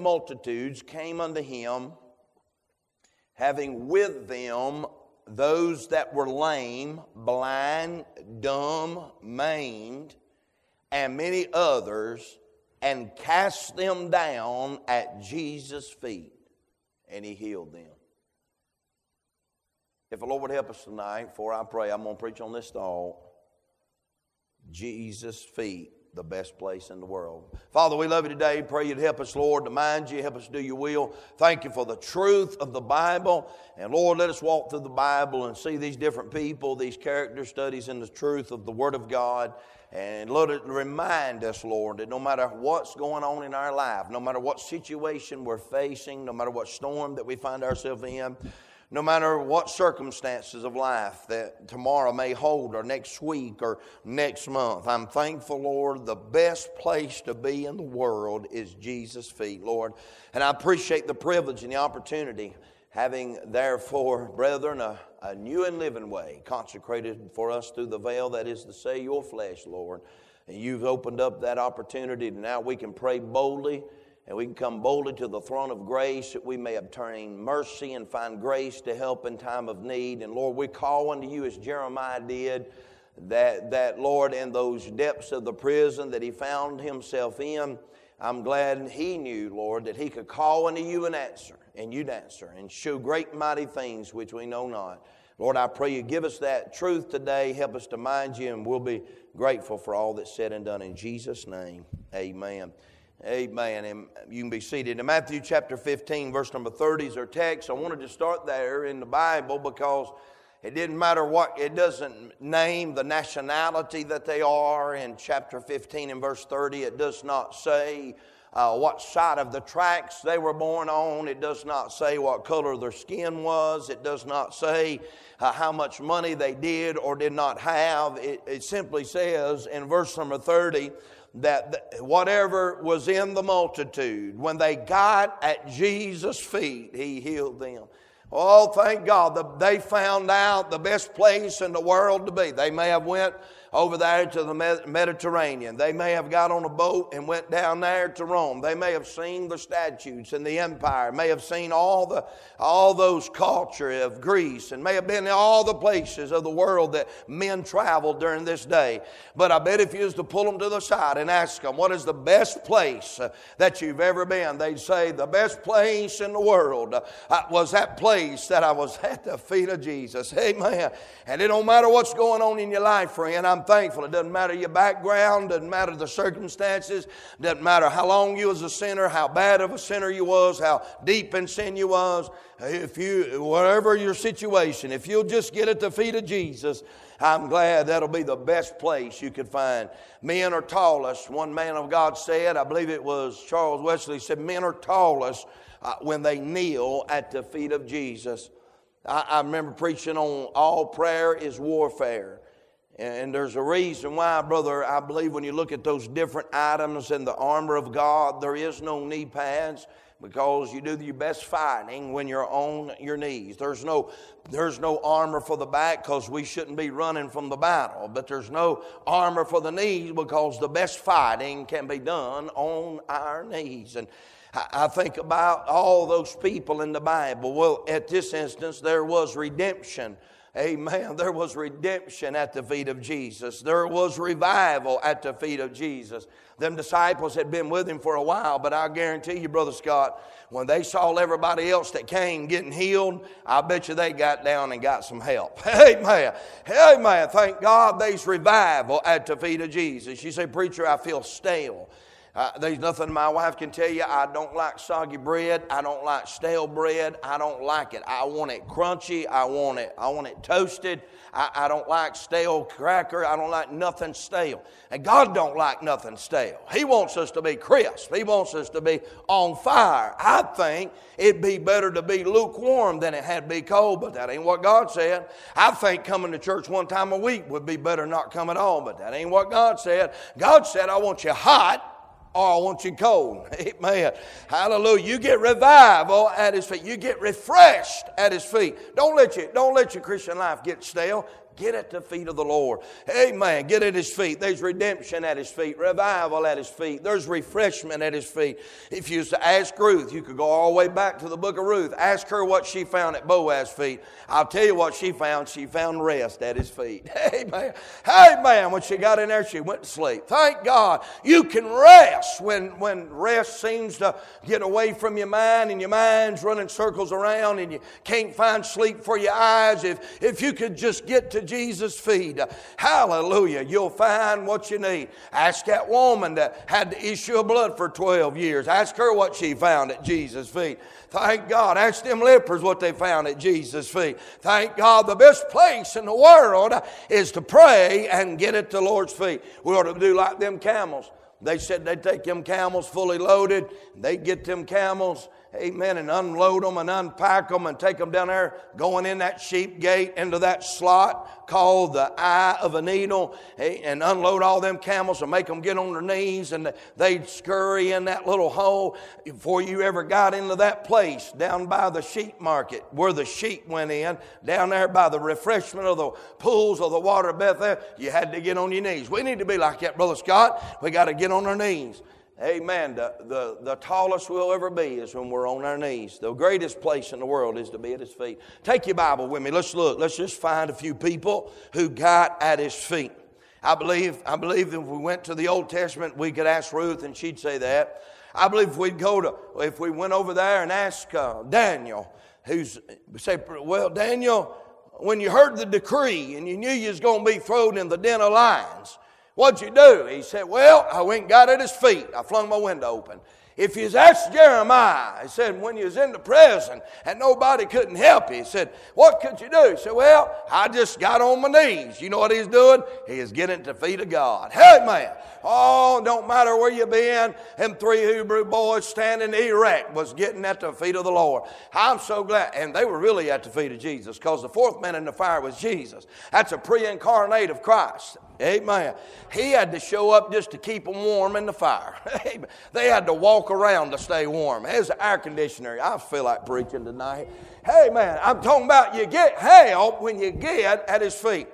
multitudes came unto him, having with them those that were lame, blind, dumb, maimed, and many others, and cast them down at Jesus' feet, and he healed them. If the Lord would help us tonight, before I pray, I'm going to preach on this thought Jesus' feet the best place in the world. Father, we love you today. Pray you'd help us, Lord, to mind you, help us do your will. Thank you for the truth of the Bible. And Lord, let us walk through the Bible and see these different people, these character studies in the truth of the Word of God. And Lord, it remind us, Lord, that no matter what's going on in our life, no matter what situation we're facing, no matter what storm that we find ourselves in, no matter what circumstances of life that tomorrow may hold, or next week, or next month. I'm thankful, Lord, the best place to be in the world is Jesus' feet, Lord. And I appreciate the privilege and the opportunity having, therefore, brethren, a, a new and living way consecrated for us through the veil that is to say, your flesh, Lord. And you've opened up that opportunity, and now we can pray boldly and we can come boldly to the throne of grace that we may obtain mercy and find grace to help in time of need. And Lord, we call unto you as Jeremiah did, that, that Lord, in those depths of the prison that he found himself in, I'm glad he knew, Lord, that he could call unto you and answer, and you'd answer, and show great mighty things which we know not. Lord, I pray you give us that truth today. Help us to mind you, and we'll be grateful for all that's said and done. In Jesus' name, amen. Amen. And you can be seated. In Matthew chapter 15, verse number 30 is our text. I wanted to start there in the Bible because it didn't matter what, it doesn't name the nationality that they are. In chapter 15 and verse 30, it does not say uh, what side of the tracks they were born on. It does not say what color their skin was. It does not say uh, how much money they did or did not have. It, it simply says in verse number 30, that whatever was in the multitude, when they got at Jesus' feet, he healed them. Oh, thank God, they found out the best place in the world to be. They may have went over there to the Mediterranean. They may have got on a boat and went down there to Rome. They may have seen the statues and the empire, may have seen all, the, all those culture of Greece, and may have been in all the places of the world that men traveled during this day. But I bet if you was to pull them to the side and ask them, what is the best place uh, that you've ever been? They'd say, the best place in the world uh, was that place that I was at the feet of Jesus. Amen. And it don't matter what's going on in your life, friend. I'm thankful. It doesn't matter your background, doesn't matter the circumstances, doesn't matter how long you was a sinner, how bad of a sinner you was, how deep in sin you was. If you, whatever your situation, if you'll just get at the feet of Jesus, I'm glad that'll be the best place you could find. Men are tallest. One man of God said, I believe it was Charles Wesley, said, Men are tallest uh, when they kneel at the feet of Jesus. I remember preaching on all prayer is warfare. And there's a reason why, brother, I believe when you look at those different items in the armor of God, there is no knee pads because you do your best fighting when you're on your knees. There's no, there's no armor for the back because we shouldn't be running from the battle. But there's no armor for the knees because the best fighting can be done on our knees. And I think about all those people in the Bible. Well, at this instance, there was redemption Amen. There was redemption at the feet of Jesus. There was revival at the feet of Jesus. Them disciples had been with him for a while, but I guarantee you, Brother Scott, when they saw everybody else that came getting healed, I bet you they got down and got some help. Amen. Amen. Thank God there's revival at the feet of Jesus. You say, Preacher, I feel stale. Uh, there's nothing my wife can tell you. I don't like soggy bread. I don't like stale bread. I don't like it. I want it crunchy. I want it. I want it toasted. I, I don't like stale cracker. I don't like nothing stale. And God don't like nothing stale. He wants us to be crisp. He wants us to be on fire. I think it'd be better to be lukewarm than it had to be cold, but that ain't what God said. I think coming to church one time a week would be better not come at all, but that ain't what God said. God said, I want you hot or I want you cold. Amen. Hallelujah. You get revival at his feet. You get refreshed at his feet. Don't let you, don't let your Christian life get stale. Get at the feet of the Lord. Amen. Get at his feet. There's redemption at his feet, revival at his feet. There's refreshment at his feet. If you used to ask Ruth, you could go all the way back to the book of Ruth. Ask her what she found at Boaz's feet. I'll tell you what she found. She found rest at his feet. Amen. Amen. When she got in there, she went to sleep. Thank God. You can rest when, when rest seems to get away from your mind and your mind's running circles around and you can't find sleep for your eyes. If, if you could just get to Jesus' feet, hallelujah, you'll find what you need. Ask that woman that had the issue of blood for 12 years. Ask her what she found at Jesus' feet. Thank God. Ask them lepers what they found at Jesus' feet. Thank God. The best place in the world is to pray and get at the Lord's feet. We ought to do like them camels. They said they'd take them camels fully loaded. They'd get them camels amen, and unload them and unpack them and take them down there, going in that sheep gate into that slot called the eye of a needle, and unload all them camels and make them get on their knees, and they'd scurry in that little hole before you ever got into that place down by the sheep market where the sheep went in, down there by the refreshment of the pools of the water of Bethel. You had to get on your knees. We need to be like that, Brother Scott. We got to get on our knees. Amen. The, the, the tallest we'll ever be is when we're on our knees. The greatest place in the world is to be at His feet. Take your Bible with me. Let's look. Let's just find a few people who got at His feet. I believe, I believe that if we went to the Old Testament, we could ask Ruth and she'd say that. I believe if we'd go to, if we went over there and ask uh, Daniel, who's, say, well, Daniel, when you heard the decree and you knew you was going to be thrown in the den of lions, What'd you do? He said, Well, I went and got at his feet. I flung my window open. If you asked Jeremiah, he said, when you was in the prison and nobody couldn't help you, he said, what could you do? He said, well, I just got on my knees. You know what he's doing? He is getting at the feet of God. Hey, man. Oh, don't matter where you been. Them three Hebrew boys standing erect was getting at the feet of the Lord. I'm so glad. And they were really at the feet of Jesus because the fourth man in the fire was Jesus. That's a pre-incarnate of Christ. Amen. He had to show up just to keep them warm in the fire. they had to walk around to stay warm. There's an air conditioner. I feel like preaching tonight. Hey, man, I'm talking about you get help when you get at his feet.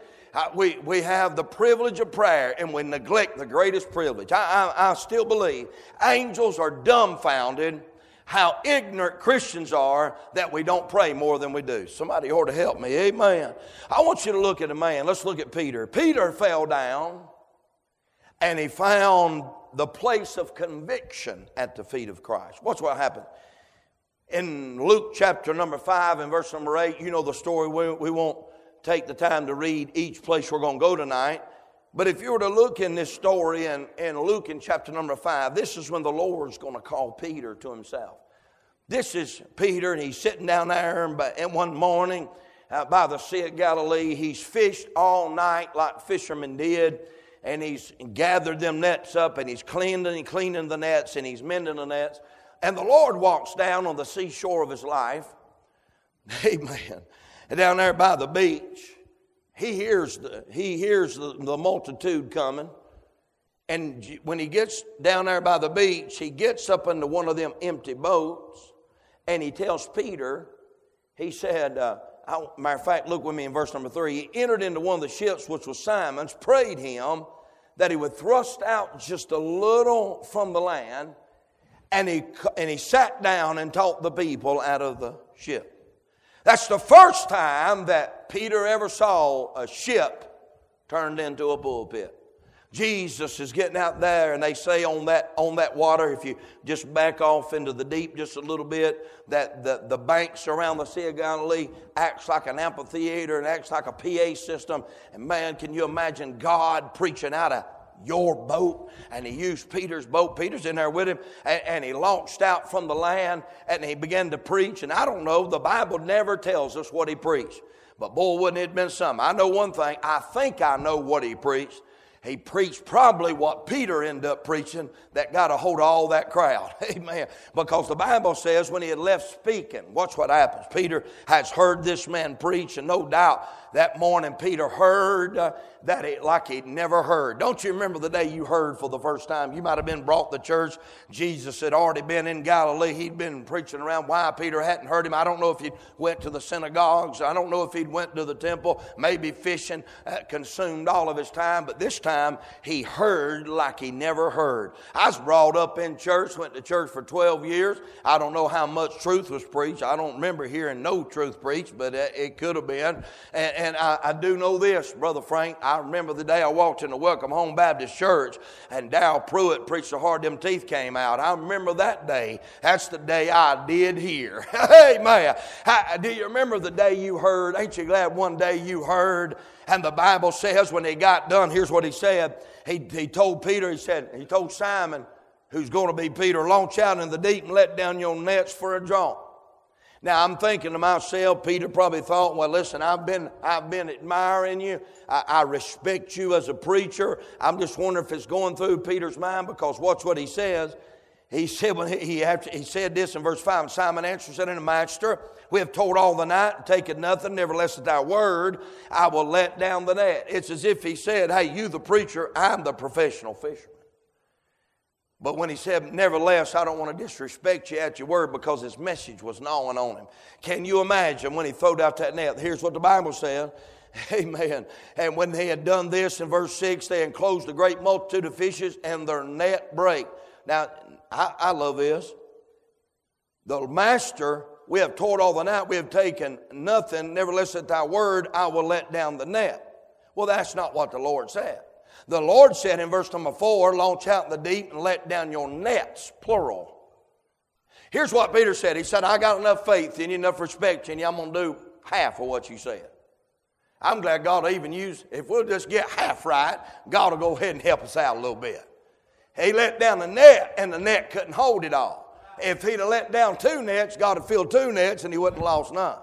We, we have the privilege of prayer and we neglect the greatest privilege. I, I, I still believe angels are dumbfounded how ignorant Christians are that we don't pray more than we do. Somebody ought to help me. Amen. I want you to look at a man. Let's look at Peter. Peter fell down and he found the place of conviction at the feet of Christ. What's what happened? In Luke chapter number 5 and verse number 8, you know the story. We, we won't take the time to read each place we're going to go tonight. But if you were to look in this story in, in Luke in chapter number five, this is when the Lord's going to call Peter to himself. This is Peter, and he's sitting down there, and one morning uh, by the Sea of Galilee, he's fished all night like fishermen did, and he's gathered them nets up, and he's cleaning and cleaning the nets, and he's mending the nets. And the Lord walks down on the seashore of his life. Amen. And down there by the beach he hears the, he hears the, the multitude coming. And when he gets down there by the beach, he gets up into one of them empty boats and he tells Peter, he said, uh, I, matter of fact, look with me in verse number three. He entered into one of the ships, which was Simon's, prayed him that he would thrust out just a little from the land, and he, and he sat down and taught the people out of the ship. That's the first time that Peter ever saw a ship turned into a pulpit. Jesus is getting out there, and they say on that, on that water, if you just back off into the deep just a little bit, that the, the banks around the Sea of Galilee acts like an amphitheater and acts like a PA system. And man, can you imagine God preaching out of your boat. And he used Peter's boat. Peter's in there with him. And, and, he launched out from the land and he began to preach. And I don't know, the Bible never tells us what he preached. But boy, wouldn't it have been something? I know one thing. I think I know what he preached. he preached probably what Peter ended up preaching that got a hold of all that crowd. Amen. Because the Bible says when he had left speaking, watch what happens. Peter has heard this man preach, and no doubt that morning Peter heard uh, that it like he'd never heard. Don't you remember the day you heard for the first time? You might have been brought to church. Jesus had already been in Galilee. He'd been preaching around why Peter hadn't heard him. I don't know if he went to the synagogues. I don't know if he'd went to the temple. Maybe fishing uh, consumed all of his time. But this time he heard like he never heard. I was brought up in church, went to church for 12 years. I don't know how much truth was preached. I don't remember hearing no truth preached, but uh, it could have been. And, and I, I, do know this, Brother Frank. I remember the day I walked in the Welcome Home Baptist Church and Darrell Pruitt preached so hard them teeth came out. I remember that day. That's the day I did hear. hey, man. do you remember the day you heard? Ain't you glad one day you heard? And the Bible says when they got done, here's what he said. He, he told Peter, he said, he told Simon, who's going to be Peter, launch out in the deep and let down your nets for a jaunt. Now I'm thinking to myself, Peter probably thought, well, listen, I've been, I've been admiring you. I, I, respect you as a preacher. I'm just wondering if it's going through Peter's mind because watch what he says. He said, when he, he, he said this in verse 5, Simon answered, said unto Master, we have told all the night taken nothing, nevertheless at thy word, I will let down the net. It's as if he said, hey, you the preacher, I'm the professional fisherman. But when he said, Nevertheless, I don't want to disrespect you at your word because his message was gnawing on him. Can you imagine when he throwed out that net? Here's what the Bible said. Amen. And when they had done this in verse 6, they enclosed a great multitude of fishes and their net brake. Now, I, I love this. The master, we have toiled all the night, we have taken nothing. Nevertheless, at thy word, I will let down the net. Well, that's not what the Lord said. The Lord said in verse number four, launch out in the deep and let down your nets, plural. Here's what Peter said. He said, I got enough faith in you, enough respect in you, I'm going to do half of what you said. I'm glad God even use, if we'll just get half right, God will go ahead and help us out a little bit. He let down the net, and the net couldn't hold it all. If he'd have let down two nets, God would fill two nets, and he wouldn't have lost none.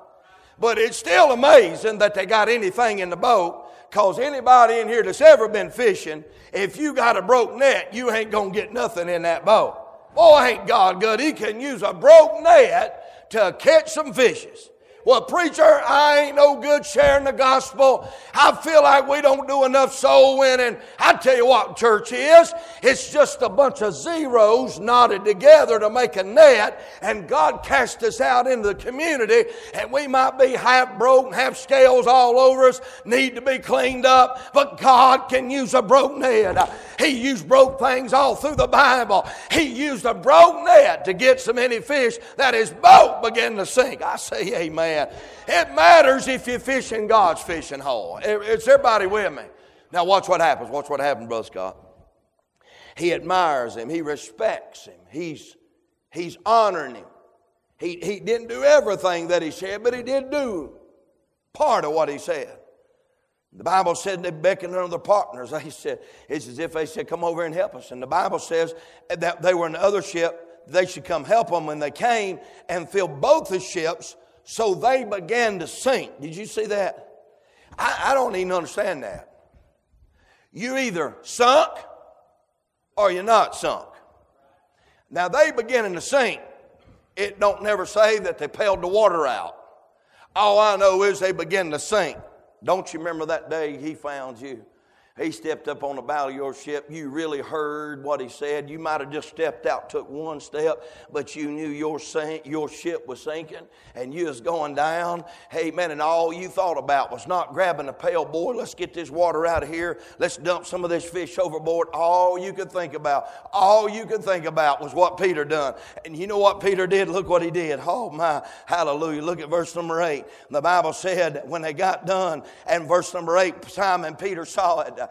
But it's still amazing that they got anything in the boat because anybody in here that's ever been fishing, if you got a broke net, you ain't going to get nothing in that boat. Boy, ain't God good. He can use a broke net to catch some fishes. Well, preacher, I ain't no good sharing the gospel. I feel like we don't do enough soul winning. I tell you what church is. It's just a bunch of zeros knotted together to make a net, and God cast us out into the community, and we might be half broke, have scales all over us, need to be cleaned up, but God can use a broken net. He used broke things all through the Bible. He used a broke net to get so many fish that his boat began to sink. I say amen. It matters if you fish in God's fishing hole. It's everybody with me. Now, watch what happens. Watch what happens, Brother Scott. He admires him, he respects him, he's, he's honoring him. He, he didn't do everything that he said, but he did do part of what he said. The Bible said they beckoned unto the partners. They said, it's as if they said, Come over and help us. And the Bible says that they were in the other ship, they should come help them. When they came and filled both the ships, so they began to sink. Did you see that? I, I don't even understand that. You either sunk or you're not sunk. Now they beginning to sink. It don't never say that they pailed the water out. All I know is they begin to sink. Don't you remember that day he found you? He stepped up on the bow of your ship. You really heard what he said. You might have just stepped out, took one step, but you knew your, sink, your ship was sinking and you was going down. Hey, man, and all you thought about was not grabbing a pail, boy, let's get this water out of here. Let's dump some of this fish overboard. All you could think about, all you could think about was what Peter done. And you know what Peter did? Look what he did. Oh, my, hallelujah. Look at verse number eight. The Bible said when they got done, and verse number eight, Simon Peter saw it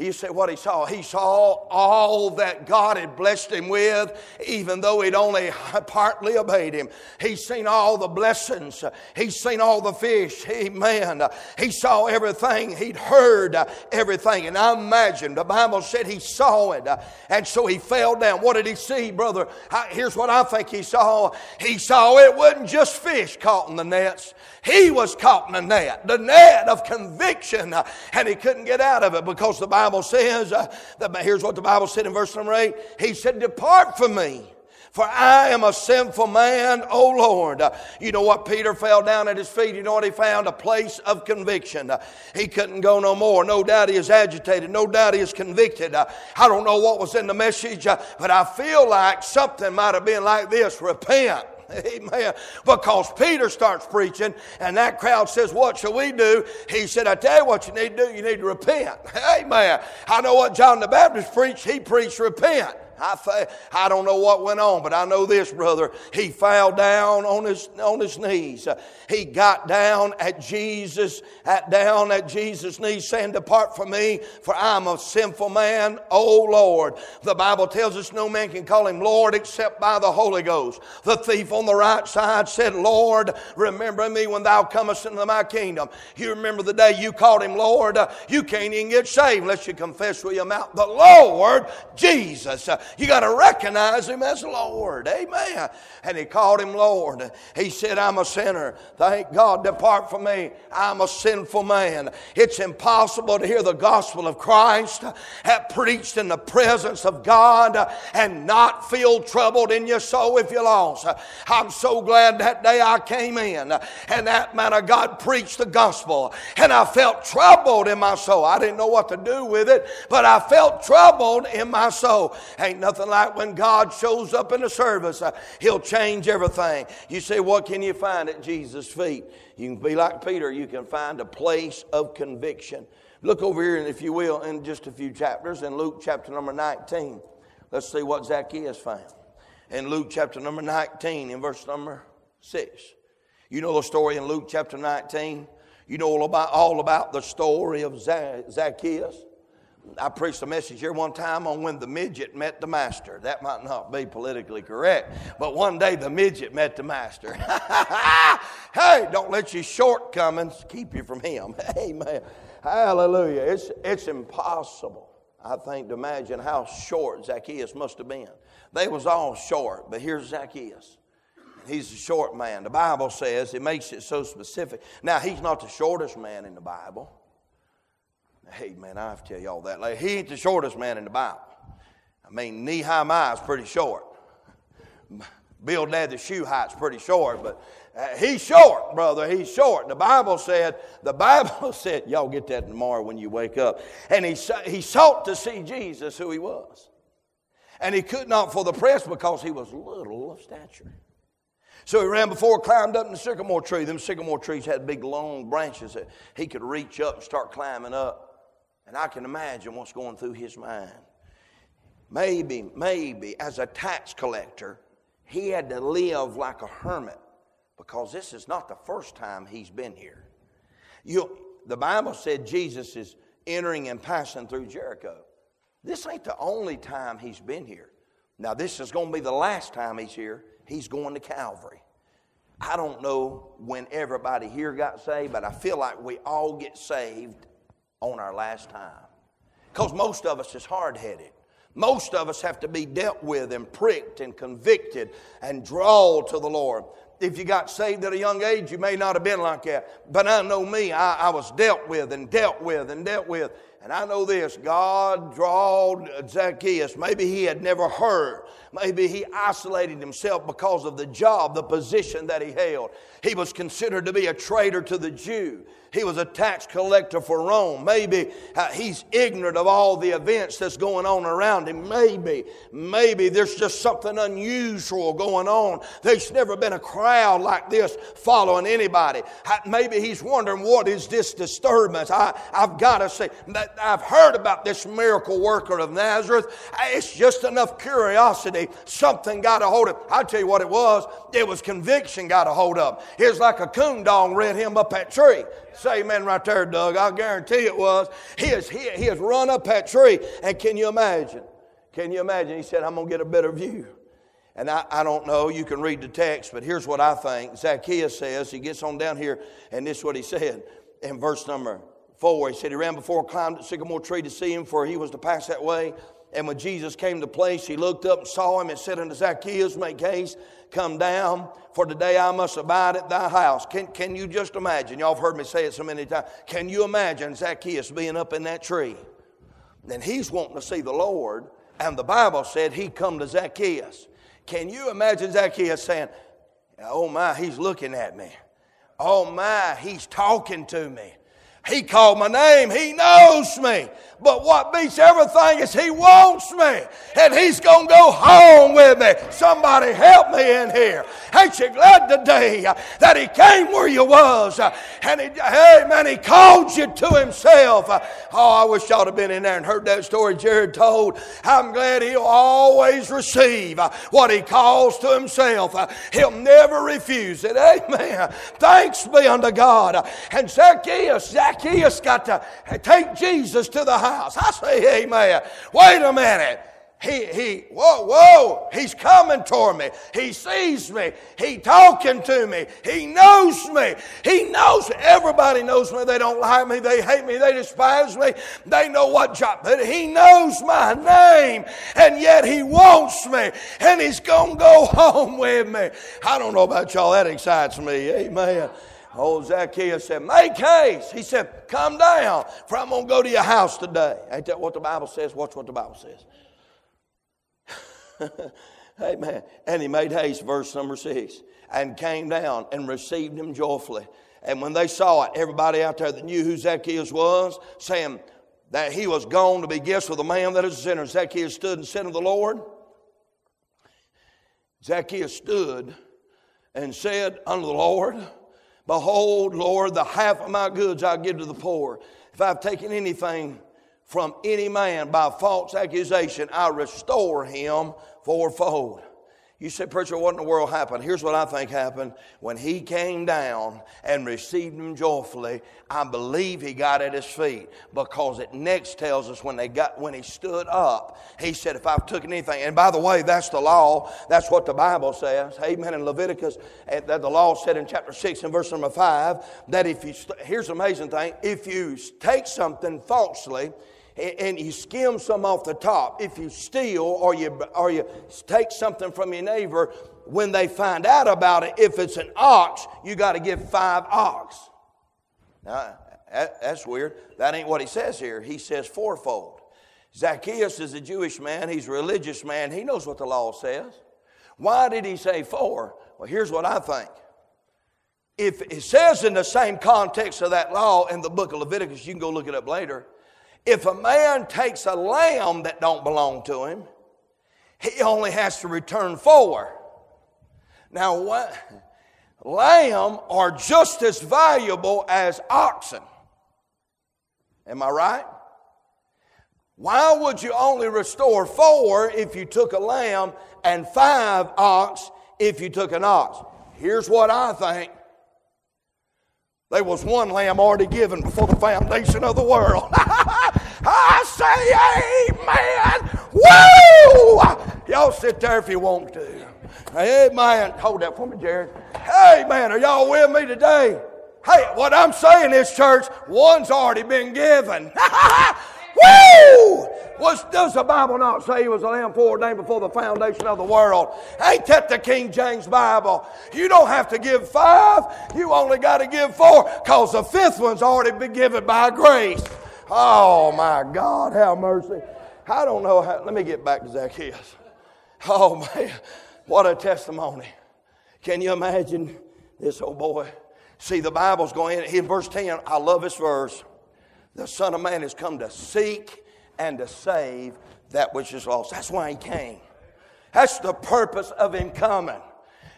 he said what he saw. He saw all that God had blessed him with, even though he'd only partly obeyed him. He's seen all the blessings. He's seen all the fish. Amen. He saw everything. He'd heard everything. And I imagine the Bible said he saw it. And so he fell down. What did he see, brother? Here's what I think he saw. He saw it wasn't just fish caught in the nets. He was caught in the net, the net of conviction, and he couldn't get out of it because the Bible says, uh, that, here's what the Bible said in verse number 8. He said, Depart from me. For I am a sinful man, O Lord. Uh, you know what? Peter fell down at his feet. You know what he found? A place of conviction. Uh, he couldn't go no more. No doubt he is agitated. No doubt he is convicted. Uh, I don't know what was in the message, uh, but I feel like something might have been like this repent. Amen. Because Peter starts preaching, and that crowd says, What shall we do? He said, I tell you what you need to do. You need to repent. Amen. I know what John the Baptist preached. He preached repent. I, I don't know what went on, but I know this, brother. He fell down on his, on his knees. He got down at Jesus, at, down at Jesus' knees, saying, Depart from me, for I'm a sinful man, O Lord. The Bible tells us no man can call him Lord except by the Holy Ghost. The thief on the right side said, Lord, remember me when thou comest into my kingdom. You remember the day you called him Lord? You can't even get saved unless you confess with your mouth the Lord Jesus. You got to recognize Him as Lord. Amen. And he called Him Lord. He said, I'm a sinner. Thank God, depart from me. I'm a sinful man. It's impossible to hear the gospel of Christ uh, preached in the presence of God uh, and not feel troubled in your soul if you're lost. Uh, I'm so glad that day I came in and that man of God preached the gospel and I felt troubled in my soul. I didn't know what to do with it, but I felt troubled in my soul. Ain't nothing like when God shows up in a service. Uh, he'll change everything. You say, what can you find at Jesus' feet? You can be like Peter. You can find a place of conviction. Look over here, if you will, in just a few chapters in Luke chapter number 19. Let's see what Zacchaeus found. In Luke chapter number 19, in verse number 6. You know the story in Luke chapter 19? You know all about, all about the story of Zacchaeus? I preached a message here one time on when the midget met the master. That might not be politically correct, but one day the midget met the master. hey, don't let your shortcomings keep you from him. Amen. Hallelujah. It's, it's impossible, I think, to imagine how short Zacchaeus must have been. They was all short, but here's Zacchaeus. He's a short man. The Bible says it makes it so specific. Now, he's not the shortest man in the Bible. Hey, man, I have to tell y'all that. Like, he ain't the shortest man in the Bible. I mean, Nehemiah is pretty short. Bill Bildad the Shuhite's pretty short, but uh, he's short, brother. He's short. The Bible said, the Bible said, y'all get that tomorrow when you wake up. And he, he sought to see Jesus, who he was. And he could not for the press because he was little of stature. So he ran before, climbed up in the sycamore tree. Them sycamore trees had big long branches that he could reach up and start climbing up. And I can imagine what's going through his mind. Maybe, maybe as a tax collector, he had to live like a hermit because this is not the first time he's been here. You, the Bible said Jesus is entering and passing through Jericho. This ain't the only time he's been here. Now, this is going to be the last time he's here. He's going to Calvary. I don't know when everybody here got saved, but I feel like we all get saved on our last time. Because most of us is hard headed. Most of us have to be dealt with and pricked and convicted and drawn to the Lord. If you got saved at a young age, you may not have been like that. But I know me, I, I was dealt with and dealt with and dealt with. And I know this God drawed Zacchaeus. Maybe he had never heard. Maybe he isolated himself because of the job, the position that he held. He was considered to be a traitor to the Jew. He was a tax collector for Rome. Maybe uh, he's ignorant of all the events that's going on around him. Maybe, maybe there's just something unusual going on. There's never been a crowd like this following anybody. Maybe he's wondering, what is this disturbance? I, I've got to say, I've heard about this miracle worker of Nazareth. It's just enough curiosity. Something got a hold of. I'll tell you what it was. It was conviction got a hold of. It like a coon dog read him up that tree. Say amen right there, Doug. I guarantee it was. He has, he, he has run up that tree. And can you imagine? Can you imagine? He said, I'm going to get a better view. And I, I don't know, you can read the text, but here's what I think. Zacchaeus says, he gets on down here, and this is what he said in verse number four. He said, He ran before, climbed the sycamore tree to see him, for he was to pass that way. And when Jesus came to place, he looked up and saw him and said unto Zacchaeus, Make haste come down, for today I must abide at thy house. Can, can you just imagine? Y'all have heard me say it so many times. Can you imagine Zacchaeus being up in that tree? And he's wanting to see the Lord. And the Bible said he come to Zacchaeus. Can you imagine Zacchaeus saying, Oh my, he's looking at me. Oh my, he's talking to me. He called my name. He knows me. But what beats everything is He wants me. And He's going to go home with me. Somebody help me in here. Ain't you glad today that He came where you was? And He, hey man, He called you to Himself. Oh, I wish y'all had been in there and heard that story Jared told. I'm glad He'll always receive what He calls to Himself. He'll never refuse it. Amen. Thanks be unto God. And Zacchaeus, Zacchaeus got to take Jesus to the house. I say amen. Wait a minute. He, he, whoa, whoa, he's coming toward me. He sees me. He talking to me. He knows me. He knows, everybody knows me. They don't like me. They hate me. They despise me. They know what job, but he knows my name. And yet he wants me. And he's going to go home with me. I don't know about y'all. That excites me. Amen. Old Zacchaeus said, Make haste. He said, Come down, for I'm going to go to your house today. Ain't that what the Bible says? Watch what the Bible says. Amen. And he made haste, verse number six, and came down and received him joyfully. And when they saw it, everybody out there that knew who Zacchaeus was, saying that he was gone to be guest with a man that is a sinner. Zacchaeus stood and said to the Lord, Zacchaeus stood and said unto the Lord, Behold, Lord, the half of my goods I give to the poor. If I've taken anything from any man by false accusation, I restore him fourfold. You say, Preacher, what in the world happened? Here's what I think happened. When he came down and received him joyfully, I believe he got at his feet because it next tells us when they got when he stood up, he said, If I've taken anything, and by the way, that's the law, that's what the Bible says. Amen. In Leviticus, eh, that the law said in chapter 6 and verse number 5 that if you here's the amazing thing, if you take something falsely, and you skim some off the top. If you steal or you, or you take something from your neighbor, when they find out about it, if it's an ox, you got to give five ox. Now, that's weird. That ain't what he says here. He says fourfold. Zacchaeus is a Jewish man, he's a religious man, he knows what the law says. Why did he say four? Well, here's what I think. If it says in the same context of that law in the book of Leviticus, you can go look it up later if a man takes a lamb that don't belong to him, he only has to return four. Now, what? Lamb are just as valuable as oxen. Am I right? Why would you only restore four if you took a lamb and five ox if you took an ox? Here's what I think. There was one lamb already given before the foundation of the world. I say amen. Woo! Y'all sit there if you want to. Amen. Hold that for me, Jared. Hey, man, are y'all with me today? Hey, what I'm saying is, church, one's already been given. Woo! Was, does the Bible not say he was a lamb foreordained before the foundation of the world? Ain't that the King James Bible? You don't have to give five, you only got to give four, because the fifth one's already been given by grace. Oh my God, have mercy. I don't know how, let me get back to Zacchaeus. Oh man, what a testimony. Can you imagine this old boy? See, the Bible's going in, in verse 10, I love this verse. The Son of Man has come to seek and to save that which is lost. That's why he came. That's the purpose of him coming.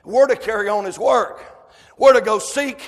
We're to carry on his work. We're to go seek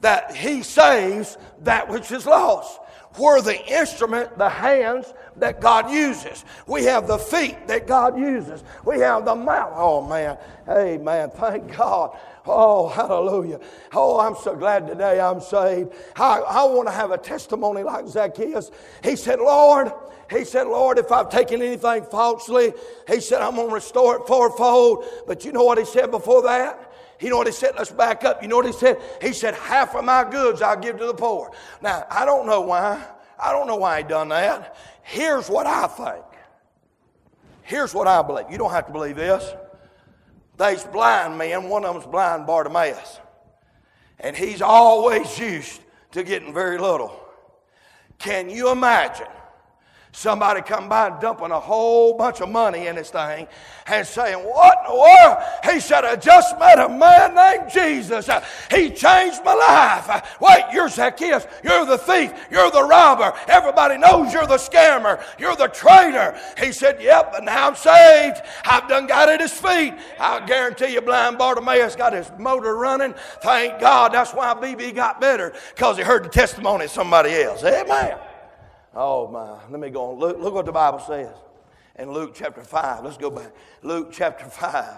that he saves that which is lost. We're the instrument, the hands that God uses. We have the feet that God uses. We have the mouth. Oh man, hey man, thank God. Oh, hallelujah. Oh, I'm so glad today I'm saved. I, I want to have a testimony like Zacchaeus. He said, Lord, he said, Lord, if I've taken anything falsely, he said, I'm going to restore it fourfold. But you know what he said before that? You know what he said? Let's back up. You know what he said? He said, half of my goods I'll give to the poor. Now, I don't know why. I don't know why he done that. Here's what I think. Here's what I believe. You don't have to believe this. There's blind men. One of them's blind Bartimaeus. And he's always used to getting very little. Can you imagine somebody come by and dumping a whole bunch of money in this thing and saying, What in the world? He said, I just met a man named Jesus. He changed my life. Wait, you're Zacchaeus. You're the thief. You're the robber. Everybody knows you're the scammer. You're the traitor. He said, Yep, but now I'm saved. I've done got at his feet. I guarantee you, blind Bartimaeus got his motor running. Thank God. That's why BB got better because he heard the testimony of somebody else. Amen. Oh my, let me go on. Look, look what the Bible says in Luke chapter 5. Let's go back. Luke chapter 5.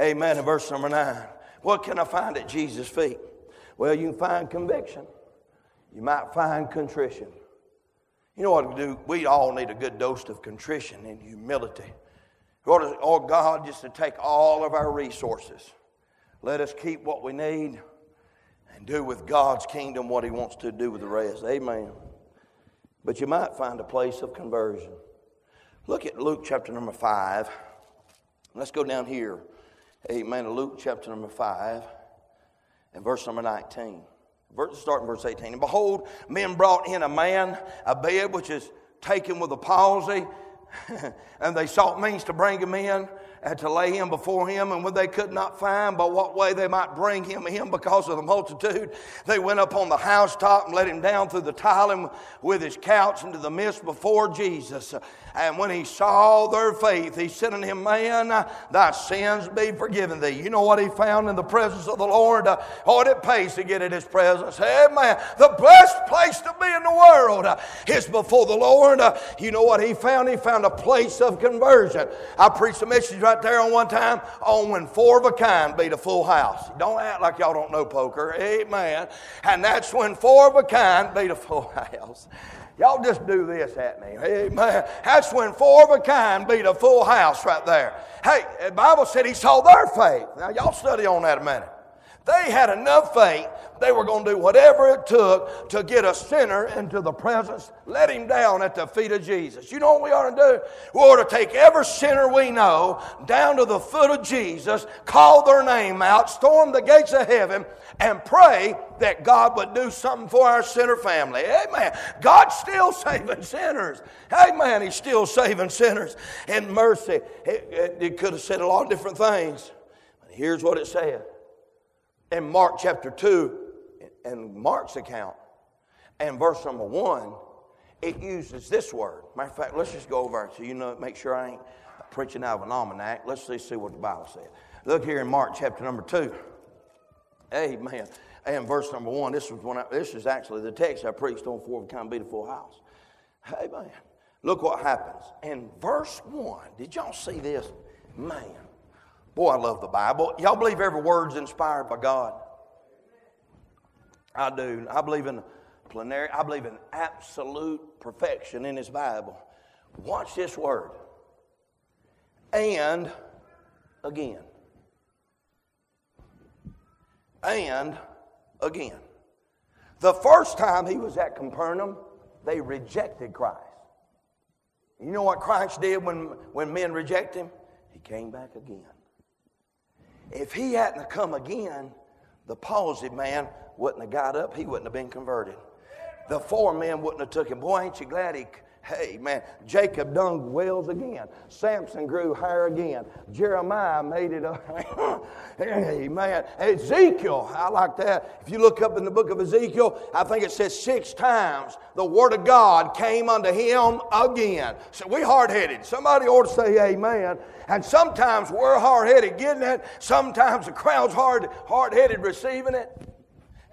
Amen. In verse number 9. What can I find at Jesus' feet? Well, you can find conviction. You might find contrition. You know what to do? We all need a good dose of contrition and humility. Lord, oh God, just to take all of our resources. Let us keep what we need and do with God's kingdom what He wants to do with the rest. Amen. But you might find a place of conversion. Look at Luke chapter number 5. Let's go down here. Amen. Luke chapter number 5 and verse number 19. Verse, start in verse 18. And behold, men brought in a man, a bed which is taken with a palsy, and they sought means to bring him in and to lay him before him. And when they could not find by what way they might bring him in because of the multitude, they went up on the housetop and let him down through the tiling with his couch into the midst before Jesus. And when he saw their faith, he said unto him, Man, thy sins be forgiven thee. You know what he found in the presence of the Lord? Oh, it pays to get in his presence. Amen. The best place to be in the world is before the Lord. You know what he found? He found a place of conversion. I preached a message right there on one time on when four of a kind beat a full house. Don't act like y'all don't know poker. Amen. And that's when four of a kind beat a full house. Y'all just do this at me. Amen. That's when four of a kind beat a full house right there. Hey, the Bible said he saw their faith. Now, y'all study on that a minute. They had enough faith, they were going to do whatever it took to get a sinner into the presence, let him down at the feet of Jesus. You know what we ought to do? We ought to take every sinner we know down to the foot of Jesus, call their name out, storm the gates of heaven, and pray that God would do something for our sinner family. Amen. God's still saving sinners. Amen. He's still saving sinners in mercy. It, it, it could have said a lot of different things. Here's what it said in Mark chapter 2, and Mark's account, and verse number 1, it uses this word. Matter of fact, let's just go over it so you know, make sure I ain't preaching out of an almanac. Let's see, see what the Bible says. Look here in Mark chapter number 2. Amen. And verse number 1, this, was when I, this is actually the text I preached on for kind of beautiful house. Amen. Look what happens. In verse 1, did y'all see this? Man, Boy, I love the Bible. Y'all believe every word's inspired by God? I do. I believe in plenary. I believe in absolute perfection in His Bible. Watch this word. And again. And again. The first time he was at Capernaum, they rejected Christ. You know what Christ did when, when men reject him? He came back again. If he hadn't come again, the palsy man wouldn't have got up. He wouldn't have been converted. The four men wouldn't have took him. Boy, ain't you glad he Hey, man, Jacob dug wells again. Samson grew hair again. Jeremiah made it up. hey, man. Ezekiel, I like that. If you look up in the book of Ezekiel, I think it says six times the word of God came unto him again. So we hard headed. Somebody ought to say amen. And sometimes we're hard headed getting it. Sometimes the crowd's hard hard headed receiving it.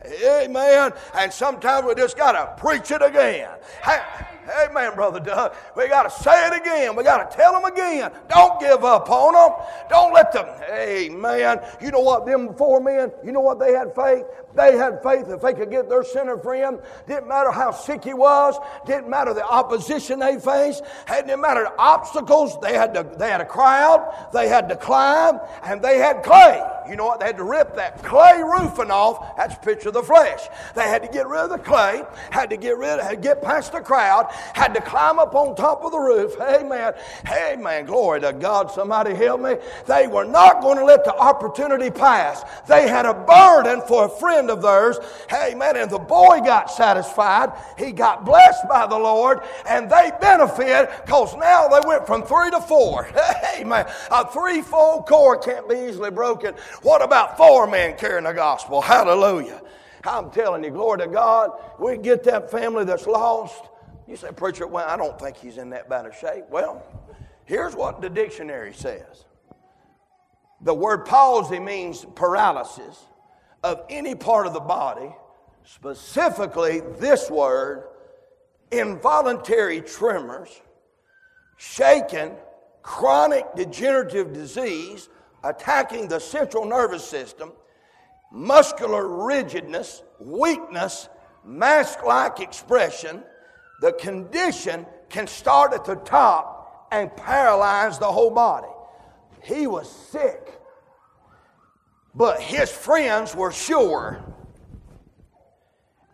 Amen. And sometimes we just got to preach it again. Hey, Amen, Brother Doug. We got to say it again. We got to tell them again. Don't give up on them. Don't let them. Amen. You know what? Them four men, you know what they had faith? They had faith if they could get their sinner friend. Didn't matter how sick he was. Didn't matter the opposition they faced. Didn't matter the obstacles. They had to, they had a crowd. They had to climb. And they had clay. You know what? They had to rip that clay roofing off. That's a picture of the flesh. They had to get rid of the clay, had to get rid of, had to get past the crowd, had to climb up on top of the roof. Amen. Amen. Glory to God. Somebody help me. They were not going to let the opportunity pass. They had a burden for a friend of theirs. Amen. And the boy got satisfied. He got blessed by the Lord, and they benefit because now they went from three to four. Amen. A threefold cord can't be easily broken. What about four men carrying the gospel? Hallelujah. I'm telling you, glory to God, we get that family that's lost. You say, Preacher, well, I don't think he's in that bad of shape. Well, here's what the dictionary says the word palsy means paralysis of any part of the body, specifically this word, involuntary tremors, shaken, chronic degenerative disease attacking the central nervous system, muscular rigidness, weakness, mask like expression. The condition can start at the top and paralyze the whole body. He was sick, but his friends were sure.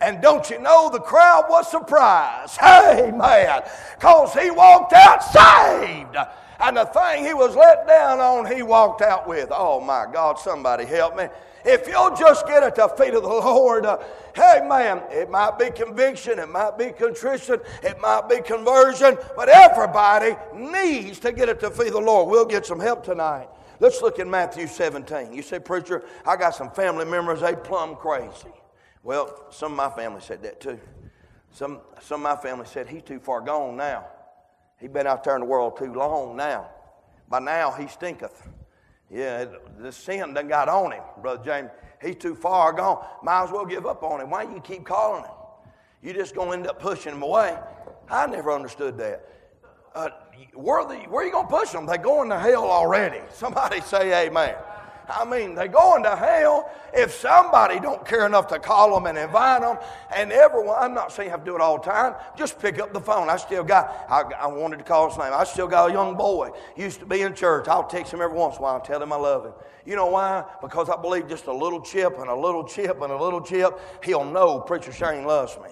And don't you know the crowd was surprised? Hey, man, because he walked out saved. And the thing he was let down on, he walked out with. Oh, my God, somebody help me. If you'll just get at the feet of the Lord, uh, hey man, it might be conviction, it might be contrition, it might be conversion, but everybody needs to get at the feet of the Lord. We'll get some help tonight. Let's look at Matthew 17. You say, Preacher, I got some family members, they plumb crazy. Well, some of my family said that too. Some, some of my family said, He's too far gone now. He's been out there in the world too long now. By now, he stinketh. Yeah, the sin done got on him, Brother James. He's too far gone. Might as well give up on him. Why do you keep calling him? You just going to end up pushing him away. I never understood that. Uh, where, the, where are you going to push them? They're going to hell already. Somebody say amen. I mean, they're going to hell if somebody don't care enough to call them and invite them. And everyone, I'm not saying you have to do it all the time. Just pick up the phone. I still got, I, I wanted to call his name. I still got a young boy. Used to be in church. I'll text him every once in a while and tell him I love him. You know why? Because I believe just a little chip and a little chip and a little chip, he'll know Preacher Shane loves me.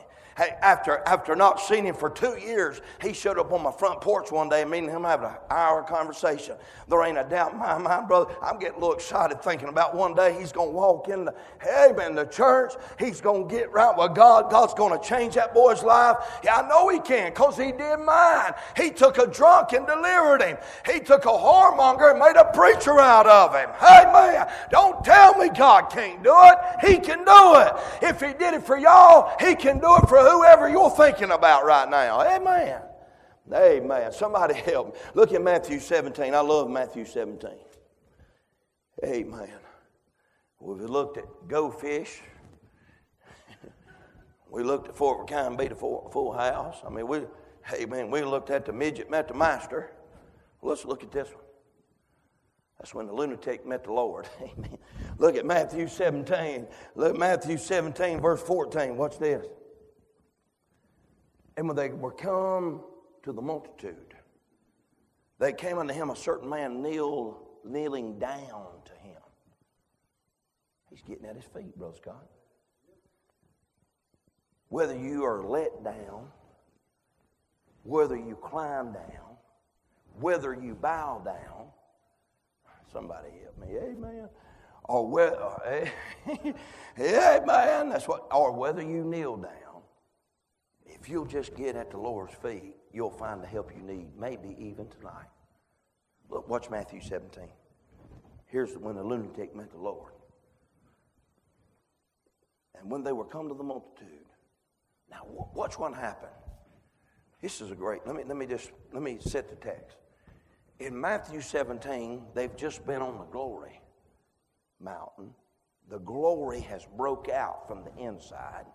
After, after not seeing him for two years, he showed up on my front porch one day and me and him having an hour conversation. There ain't a doubt in my mind, brother. I'm getting a little excited thinking about one day he's going to walk in the, man, the church. He's going to get right with God. God's going to change that boy's life. Yeah, I know he can because he did mine. He took a drunk and delivered him. He took a whoremonger and made a preacher out of him. Hey, man, don't tell me God can't do it. He can do it. If he did it for y'all, he can do it for whoever you're thinking about right now. Amen. Amen. Somebody help me. Look at Matthew 17. I love Matthew 17. Amen. We've looked at go fish. we looked at Fort McCann beat a full, house. I mean, we, amen, we looked at the midget met the master. Let's look at this one. That's when the lunatic met the Lord. Amen. Look at Matthew 17. Look at Matthew 17, verse 14. What's this? And when they were come to the multitude, they came unto him a certain man kneeled, kneeling down to him. He's getting at his feet, Brother Scott. Whether you are let down, whether you climb down, whether you bow down, somebody help me, amen. Or whether, amen, that's what, or whether you kneel down you'll just get at the Lord's feet, you'll find the help you need, maybe even tonight. Look, watch Matthew 17. Here's when the lunatic met the Lord. And when they were come to the multitude, now watch what happened. This is a great, let me, let me just, let me set the text. In Matthew 17, they've just been on the glory mountain. The glory has broke out from the inside.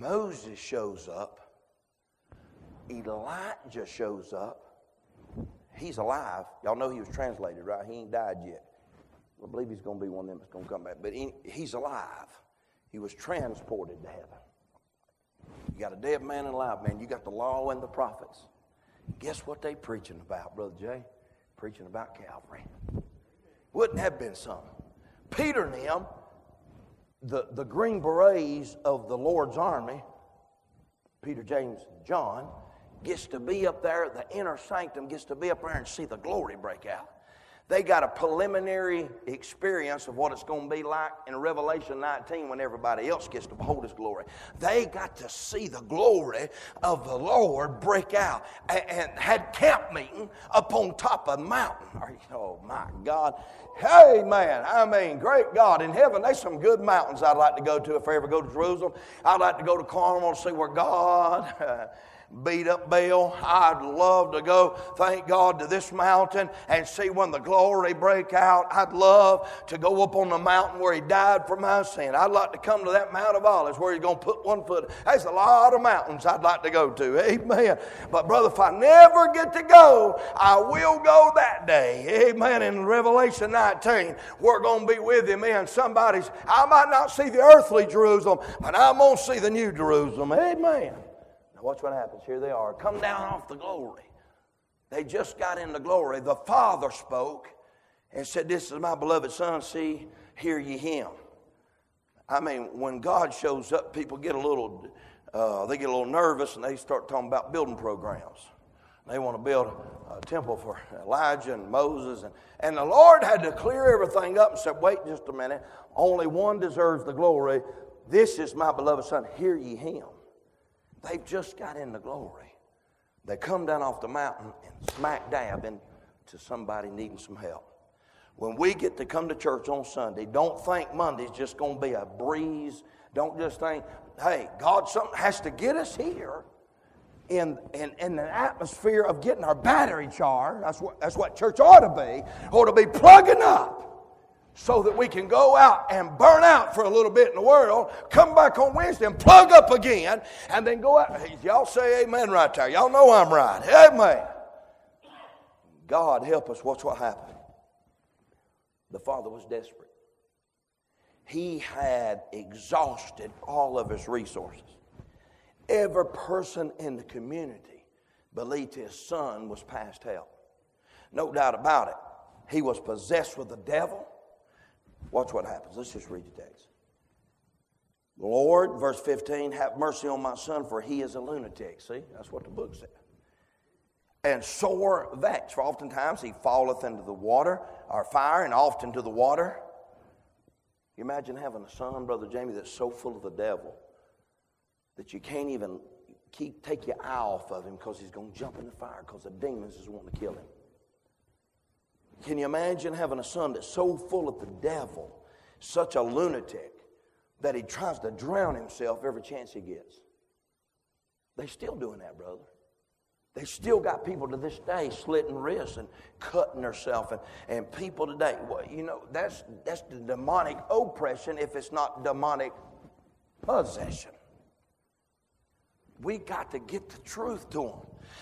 Moses shows up. Elijah shows up. He's alive. Y'all know he was translated, right? He ain't died yet. I believe he's going to be one of them that's going to come back. But he, he's alive. He was transported to heaven. You got a dead man and alive man. You got the law and the prophets. Guess what they preaching about, Brother Jay? Preaching about Calvary. Wouldn't have been some. Peter and them, the, the Green Berets of the Lord's army, Peter, James, John, gets to be up there, the inner sanctum gets to be up there and see the glory break out. They got a preliminary experience of what it's going to be like in Revelation 19 when everybody else gets to behold His glory. They got to see the glory of the Lord break out and, and had camp meeting up on top of the mountain. Oh my God. Hey man, I mean, great God. In heaven, there's some good mountains I'd like to go to if I ever go to Jerusalem. I'd like to go to Carmel to see where God beat up Baal. I'd love to go, thank God, to this mountain and see when the glory break out. I'd love to go up on the mountain where he died for my sin. I'd like to come to that Mount of Olives where he's going to put one foot. There's a lot of mountains I'd like to go to. Amen. But brother, if I never get to go, I will go that day. Amen. In Revelation 19, we're going to be with him in somebody's. I might not see the earthly Jerusalem, but I'm going to see the new Jerusalem. Amen. Now, watch what happens. Here they are. Come down off the glory. They just got into glory. The Father spoke and said, This is my beloved Son. See, hear ye him. I mean, when God shows up, people get a little, uh, they get a little nervous and they start talking about building programs. They want to build a temple for Elijah and Moses. And, and the Lord had to clear everything up and said, Wait just a minute. Only one deserves the glory. This is my beloved Son. Hear ye him. They've just got into glory. They come down off the mountain and smack dab into somebody needing some help. When we get to come to church on Sunday, don't think Monday's just going to be a breeze. Don't just think, hey, God something has to get us here in, in, in an atmosphere of getting our battery charged. That's what, that's what church ought to be, ought to be plugging up so that we can go out and burn out for a little bit in the world, come back on Wednesday and plug up again, and then go out. Y'all say amen right there. Y'all know I'm right. Amen. God help us. What's what happened? The father was desperate. He had exhausted all of his resources. Every person in the community believed his son was past help. No doubt about it. He was possessed with the devil. Watch what happens. Let's just read the text. Lord, verse 15, have mercy on my son, for he is a lunatic. See, that's what the book said. And sore vexed, for oftentimes he falleth into the water or fire, and often to the water. You imagine having a son, Brother Jamie, that's so full of the devil that you can't even keep take your eye off of him because he's going to jump in the fire because the demons is wanting to kill him. Can you imagine having a son that's so full of the devil, such a lunatic, that he tries to drown himself every chance he gets? They're still doing that, brother. They still got people to this day slitting wrists and cutting themselves. And, and people today, well, you know, that's, that's the demonic oppression if it's not demonic possession. We got to get the truth to them.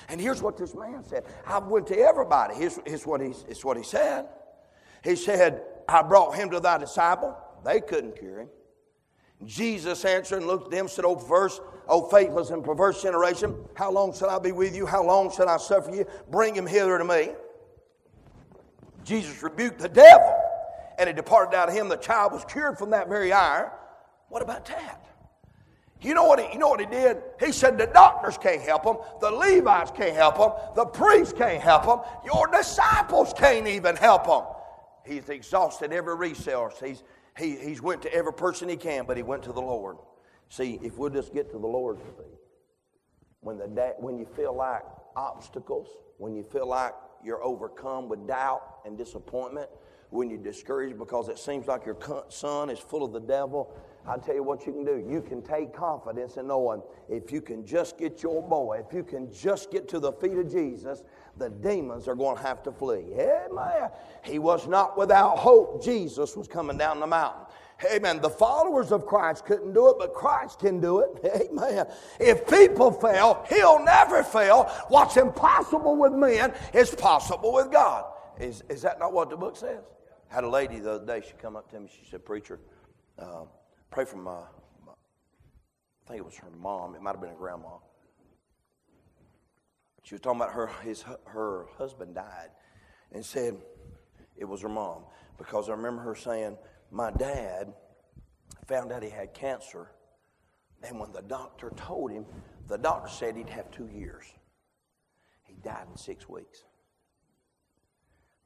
And here's what this man said. I went to everybody. Here's, here's, what, he, here's what he said. He said, I brought him to thy disciple. They couldn't cure him. Jesus answered and looked at them and said, oh, O perverse, O oh, faithless and perverse generation, how long shall I be with you? How long shall I suffer you? Bring him hither to me. Jesus rebuked the devil, and he departed out of him. The child was cured from that very hour. What about that? You know what he, you know what he did? He said the doctors can't help him, the Levites can't help him, the priests can't help him, your disciples can't even help him. He's exhausted every resource. He's, he, he's went to every person he can, but he went to the Lord. See, if we'll just get to the Lord, when, the, when you feel like obstacles, when you feel like you're overcome with doubt and disappointment, when you're discouraged because it seems like your son is full of the devil, I tell you what you can do. You can take confidence in knowing if you can just get your boy, if you can just get to the feet of Jesus, the demons are going to have to flee. Amen. He was not without hope. Jesus was coming down the mountain. Amen. The followers of Christ couldn't do it, but Christ can do it. Amen. If people fail, He'll never fail. What's impossible with men is possible with God. Is, is that not what the book says? Had a lady the other day, she come up to me, she said, Preacher, uh, pray for my, my, I think it was her mom, it might have been a grandma. She was talking about her, his, her husband died and said, it was her mom. Because I remember her saying, My dad found out he had cancer, and when the doctor told him, the doctor said he'd have two years. He died in six weeks.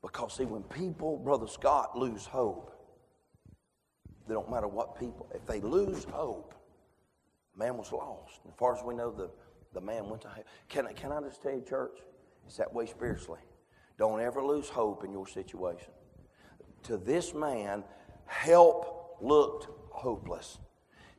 Because, see, when people, Brother Scott, lose hope, they don't matter what people, if they lose hope, man was lost. As far as we know, the, the man went to hell. Can, I, can I just tell you, church? It's that way spiritually. Don't ever lose hope in your situation. To this man, help looked hopeless.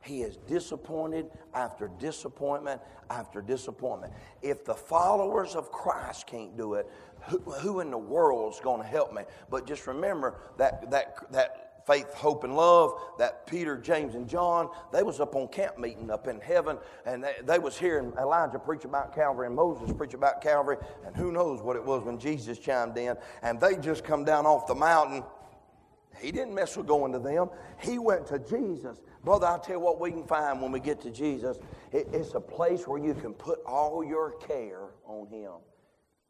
He is disappointed after disappointment after disappointment. If the followers of Christ can't do it, who, who in the world is going to help me? But just remember that, that, that faith, hope, and love that Peter, James, and John, they was up on camp meeting up in heaven, and they, they was hearing Elijah preach about Calvary and Moses preach about Calvary, and who knows what it was when Jesus chimed in, and they just come down off the mountain. He didn't mess with going to them. He went to Jesus. Brother, I'll tell you what we can find when we get to Jesus. It, it's a place where you can put all your care on Him.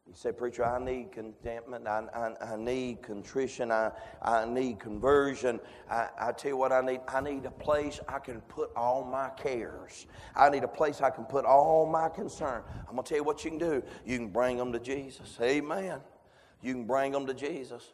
You say, Preacher, I need contentment. I, I, I need contrition. I, I need conversion. I, I tell you what I need. I need a place I can put all my cares. I need a place I can put all my concern. I'm going to tell you what you can do. You can bring them to Jesus. Amen. You can bring them to Jesus.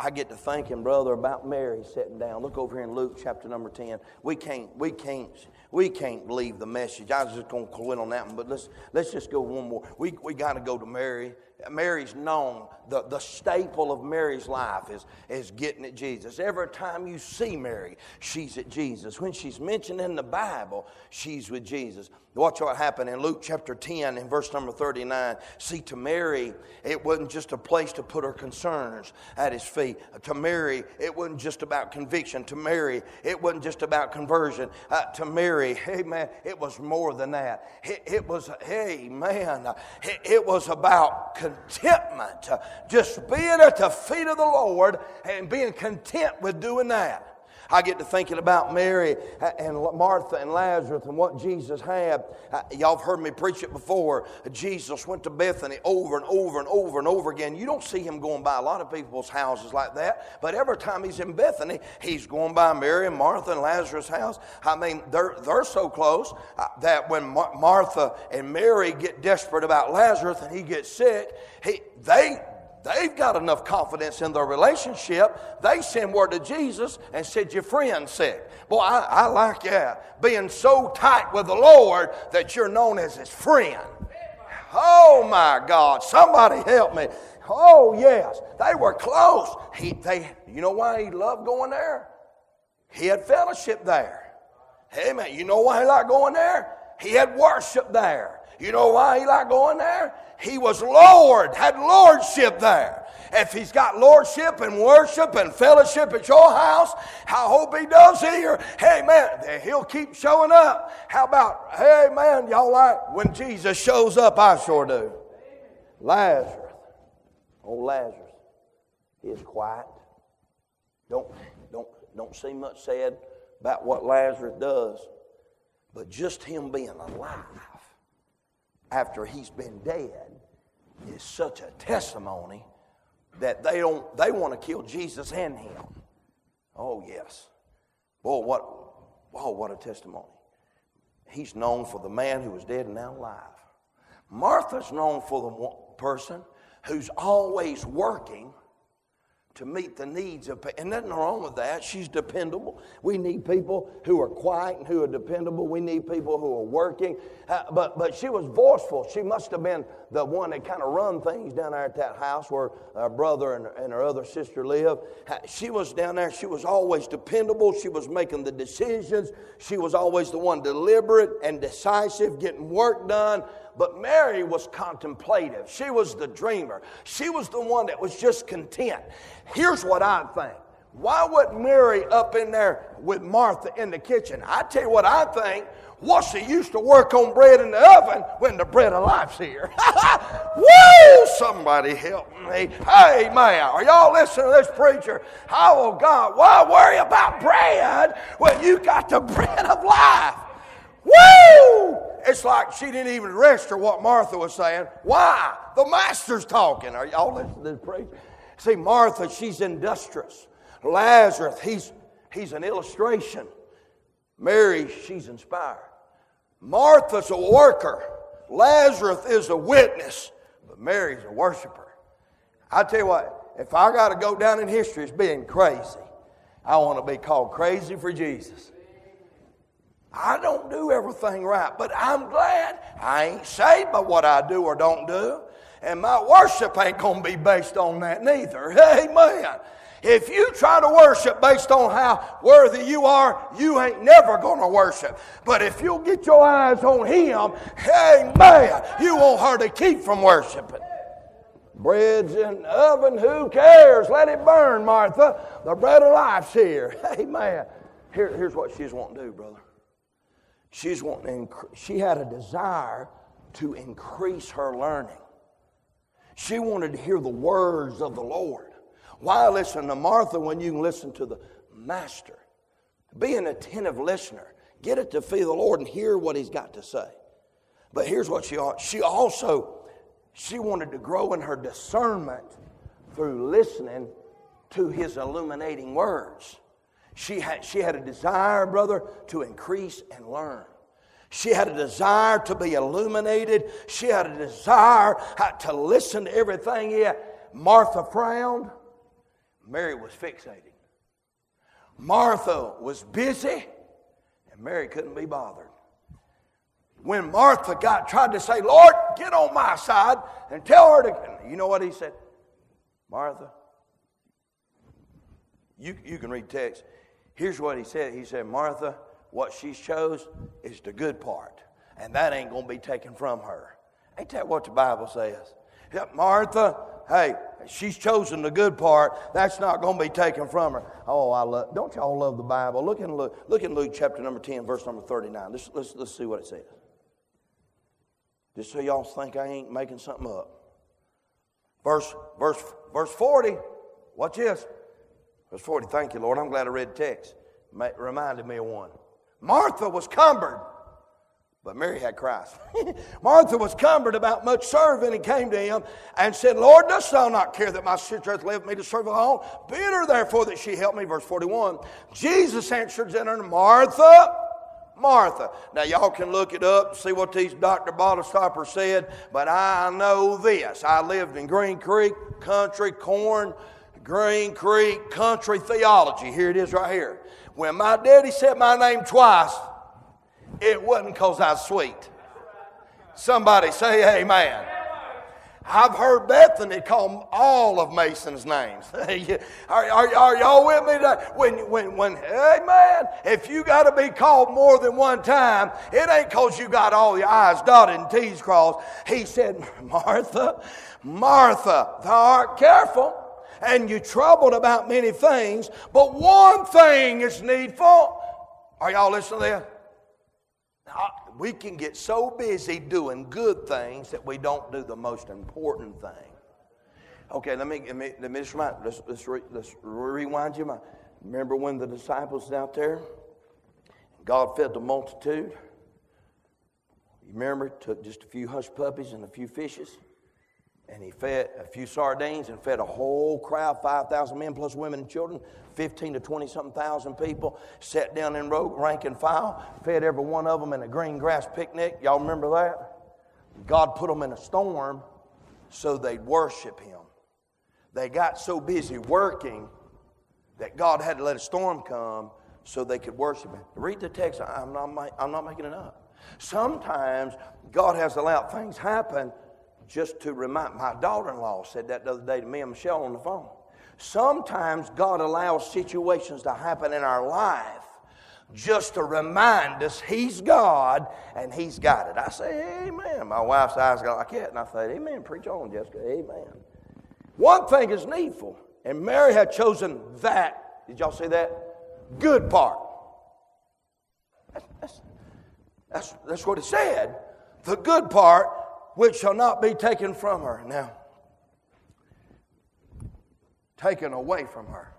I get to thinking, brother, about Mary sitting down. Look over here in Luke chapter number 10. We can't, we can't, we can't leave the message. I was just going to quit on that one, but let's, let's just go one more. We, we got to go to Mary Mary's known, the, the staple of Mary's life is, is getting at Jesus. Every time you see Mary, she's at Jesus. When she's mentioned in the Bible, she's with Jesus. Watch what happened in Luke chapter 10 in verse number 39. See, to Mary, it wasn't just a place to put her concerns at his feet. To Mary, it wasn't just about conviction. To Mary, it wasn't just about conversion. Uh, to Mary, hey man, it was more than that. It, it was, hey man, it, it was about contentment. Uh, just being at the feet of the Lord and being content with doing that. I get to thinking about Mary and Martha and Lazarus and what Jesus had. Uh, y'all have heard me preach it before. Jesus went to Bethany over and over and over and over again. You don't see him going by a lot of people's houses like that, but every time he's in Bethany, he's going by Mary and Martha and Lazarus' house. I mean, they're, they're so close uh, that when Martha and Mary get desperate about Lazarus and he gets sick, he, they They've got enough confidence in their relationship. They send word to Jesus and said, Your friend's sick. Boy, I, I like that. Being so tight with the Lord that you're known as his friend. Oh my God. Somebody help me. Oh, yes. They were close. He, they, you know why he loved going there? He had fellowship there. Hey, man, you know why he liked going there? He had worship there. You know why he liked going there? He was Lord, had lordship there. If he's got lordship and worship and fellowship at your house, I hope he does here. Hey man, he'll keep showing up. How about, hey man, y'all like when Jesus shows up? I sure do. Lazarus, old Lazarus, he is quiet. Don't don't don't see much said about what Lazarus does, but just him being alive after he's been dead is such a testimony that they don't they want to kill Jesus and him. Oh yes. Boy, what oh what a testimony. He's known for the man who was dead and now alive. Martha's known for the person who's always working to meet the needs of and nothing wrong with that. She's dependable. We need people who are quiet and who are dependable. We need people who are working. Uh, but but she was forceful. She must have been the one that kind of run things down there at that house where her brother and, and her other sister live. Uh, she was down there. She was always dependable. She was making the decisions. She was always the one deliberate and decisive getting work done but Mary was contemplative. She was the dreamer. She was the one that was just content. Here's what I think. Why wasn't Mary up in there with Martha in the kitchen? I tell you what I think. What's she used to work on bread in the oven when the bread of life's here? Woo! Somebody help me. Hey, man, are y'all listening to this preacher? How oh, God, why worry about bread when you got the bread of life? It's like she didn't even register what Martha was saying. Why? The master's talking. Are y'all listening to this preacher? See, Martha, she's industrious. Lazarus, he's, he's an illustration. Mary, she's inspired. Martha's a worker. Lazarus is a witness. But Mary's a worshiper. I tell you what, if I got to go down in history as being crazy, I want to be called crazy for Jesus. I don't do everything right, but I'm glad I ain't saved by what I do or don't do. And my worship ain't going to be based on that neither. Amen. If you try to worship based on how worthy you are, you ain't never going to worship. But if you'll get your eyes on Him, amen, you won't hardly keep from worshiping. Bread's in the oven, who cares? Let it burn, Martha. The bread of life's here. Amen. Here, here's what she's wanting to do, brother. She's wanting she had a desire to increase her learning. She wanted to hear the words of the Lord. Why listen to Martha when you can listen to the Master? Be an attentive listener. Get it to feel the Lord and hear what He's got to say. But here's what she she also she wanted to grow in her discernment through listening to His illuminating words. She had, she had a desire, brother, to increase and learn. She had a desire to be illuminated. She had a desire to listen to everything. Yeah, Martha frowned. Mary was fixated. Martha was busy, and Mary couldn't be bothered. When Martha got tried to say, Lord, get on my side and tell her to, you know what he said? Martha, you, you can read text. Here's what he said He said, Martha, what she chose is the good part, and that ain't going to be taken from her. Ain't that what the Bible says? Martha, hey, she's chosen the good part. That's not going to be taken from her. Oh, I love. Don't y'all love the Bible? Look in Luke. Look in Luke chapter number ten, verse number thirty-nine. Let's let's, let's see what it says. Just so y'all think I ain't making something up. Verse verse verse forty. Watch this. Verse 40, thank you, Lord. I'm glad I read the text. It reminded me of one. Martha was cumbered, but Mary had Christ. Martha was cumbered about much serving and came to him and said, Lord, dost thou not care that my sister hath left me to serve alone? Bid her therefore that she help me. Verse 41. Jesus answered her, Martha, Martha. Now, y'all can look it up, and see what these Dr. Bottlestopper said, but I know this. I lived in Green Creek, country, corn, Green Creek Country Theology. Here it is right here. When my daddy said my name twice, it wasn't because I was sweet. Somebody say amen. I've heard Bethany call all of Mason's names. are, are, are, y'all with me? When, when, when, amen. If you got to be called more than one time, it ain't because you got all your I's dotted and T's crossed. He said, Martha, Martha, thou art careful and you're troubled about many things, but one thing is needful. Are y'all listening there? We can get so busy doing good things that we don't do the most important thing. Okay, let me, let me, let me just remind, let's, let's, re, let's rewind mind. Remember when the disciples out there, God fed the multitude? You remember, took just a few hush puppies and a few fishes? And he fed a few sardines and fed a whole crowd 5,000 men plus women and children, 15 to 20 something thousand people. Sat down in row, rank and file, fed every one of them in a green grass picnic. Y'all remember that? God put them in a storm so they'd worship Him. They got so busy working that God had to let a storm come so they could worship Him. Read the text, I'm not, I'm not making it up. Sometimes God has allowed things happen just to remind my daughter-in-law said that the other day to me and Michelle on the phone. Sometimes God allows situations to happen in our life just to remind us He's God and He's got it. I say, Amen. My wife's eyes got like that, and I say, Amen. Preach on, Jessica. Amen. One thing is needful, and Mary had chosen that. Did y'all see that? Good part. That's, that's, that's, that's what it said. The good part which shall not be taken from her. Now, taken away from her.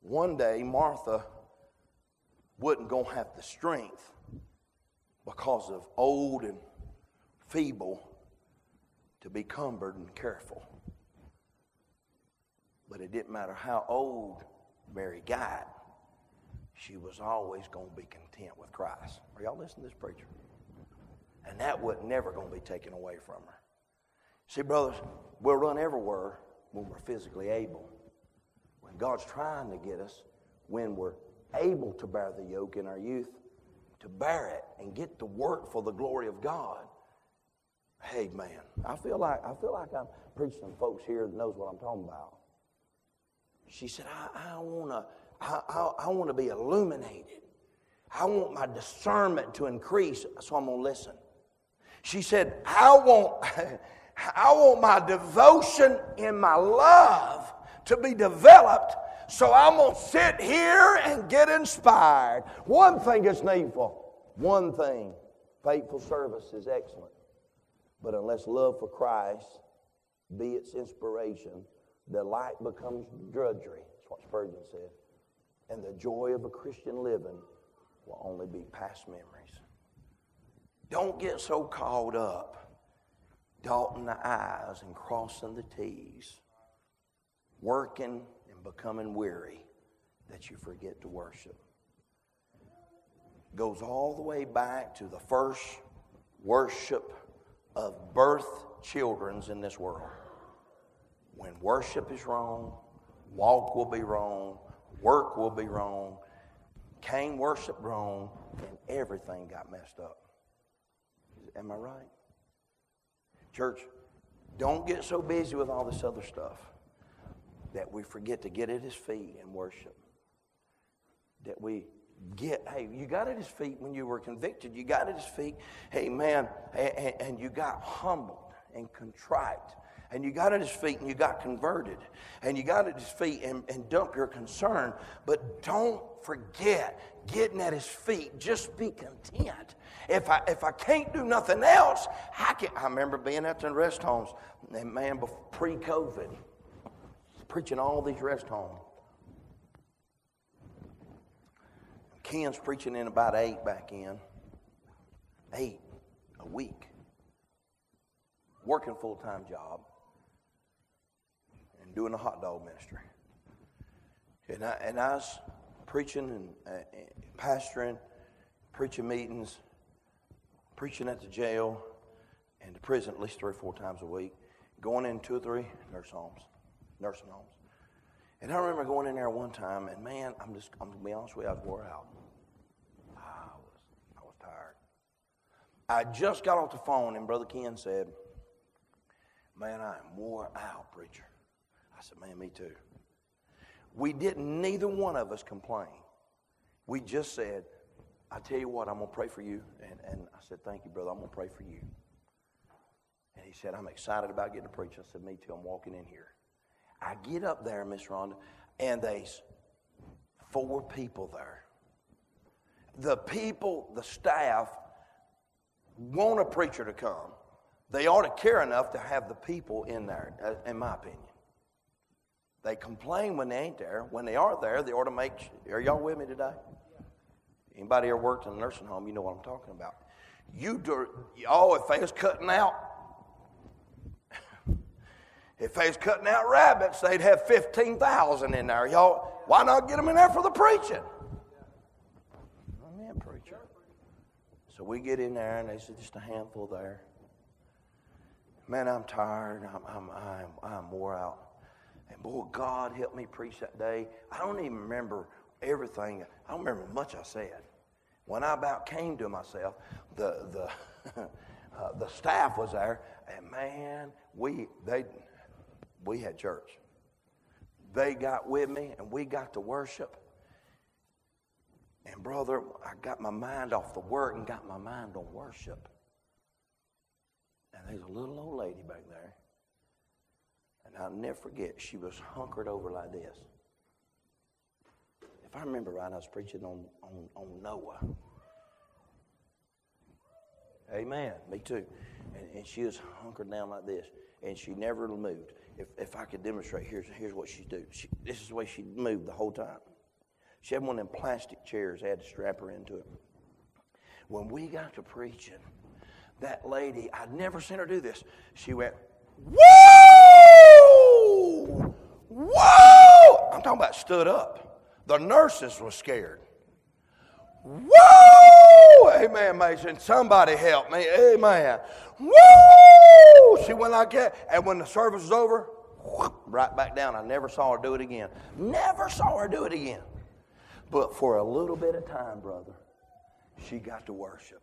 One day, Martha wasn't going to have the strength because of old and feeble to be cumbered and careful. But it didn't matter how old Mary got, she was always going to be content with Christ. Are y'all listening to this preacher? And that was never going to be taken away from her. See, brothers, we'll run everywhere when we're physically able. When God's trying to get us, when we're able to bear the yoke in our youth, to bear it and get to work for the glory of God. Hey man, I feel like I feel like I'm preaching to folks here that knows what I'm talking about. She said, I, I wanna I, I, I wanna be illuminated. I want my discernment to increase, so I'm gonna listen. She said, I want I want my devotion and my love to be developed so I'm going to sit here and get inspired. One thing is needful. One thing. Faithful service is excellent. But unless love for Christ be its inspiration, the light becomes drudgery. That's what Spurgeon said. And the joy of a Christian living will only be past memories. Don't get so caught up dotting the I's and crossing the T's, working and becoming weary that you forget to worship. Goes all the way back to the first worship of birth children's in this world. When worship is wrong, walk will be wrong, work will be wrong. Cain worship wrong, and everything got messed up. Am I right? Church, don't get so busy with all this other stuff that we forget to get at his feet and worship. That we get, hey, you got at his feet when you were convicted. You got at his feet, hey, man, and, and you got humbled and contrite. And you got at his feet and you got converted. And you got at his feet and, and dump your concern. But don't forget getting at his feet. Just be content. If I, if I can't do nothing else, I can. I remember being at the rest homes, and man, pre COVID, preaching all these rest homes. Ken's preaching in about eight back in. Eight a week. Working full time job doing a hot dog ministry. And I, and I was preaching and uh, pastoring, preaching meetings, preaching at the jail and the prison at least three or four times a week, going in two or three nurse homes nursing homes. And I remember going in there one time, and man, I'm just, I'm gonna be honest with you, I was wore out. I was, I was tired. I just got off the phone, and Brother Ken said, Man, I am wore out, preacher. I said, Man, me too. We didn't, neither one of us complain. We just said, I tell you what, I'm going to pray for you. And, and I said, Thank you, brother. I'm going to pray for you. And he said, I'm excited about getting to preach. I said, Me too. I'm walking in here. I get up there, Miss Rhonda, and there's four people there. The people, the staff, want a preacher to come. They ought to care enough to have the people in there, uh, in my opinion. They complain when they ain't there. When they are there, they ought to make. Are y'all with me today? Anybody ever worked in a nursing home? You know what I'm talking about. You do, oh, if they was cutting out if they was cutting out rabbits, they'd have 15,000 in there. Y'all, why not get them in there for the preaching? Amen, preacher. So we get in there, and they said just a handful there. Man, I'm tired. I'm, I'm, I'm, I'm wore out. And boy, God helped me preach that day. I don't even remember everything. I don't remember much I said. When I about came to myself, the, the, uh, the staff was there, and man, we, they, we had church. They got with me and we got to worship. And brother, I got my mind off the work and got my mind on worship. And there's a little old lady back there. And I'll never forget, she was hunkered over like this. If I remember right, I was preaching on, on, on Noah. Amen. Me too. And, and she was hunkered down like this, and she never moved if, if I could demonstrate, here's, here's what she'd do. She, this is the way she moved the whole time. She had one of them plastic chairs, I had to strap her into it. When we got to preaching, that lady, I'd never seen her do this. She went, Woo! Woo! I'm talking about stood up. The nurses were scared. Woo! Amen, Mason. Somebody help me. Amen. Woo! She went like that. And when the service was over, right back down. I never saw her do it again. Never saw her do it again. But for a little bit of time, brother, she got to worship.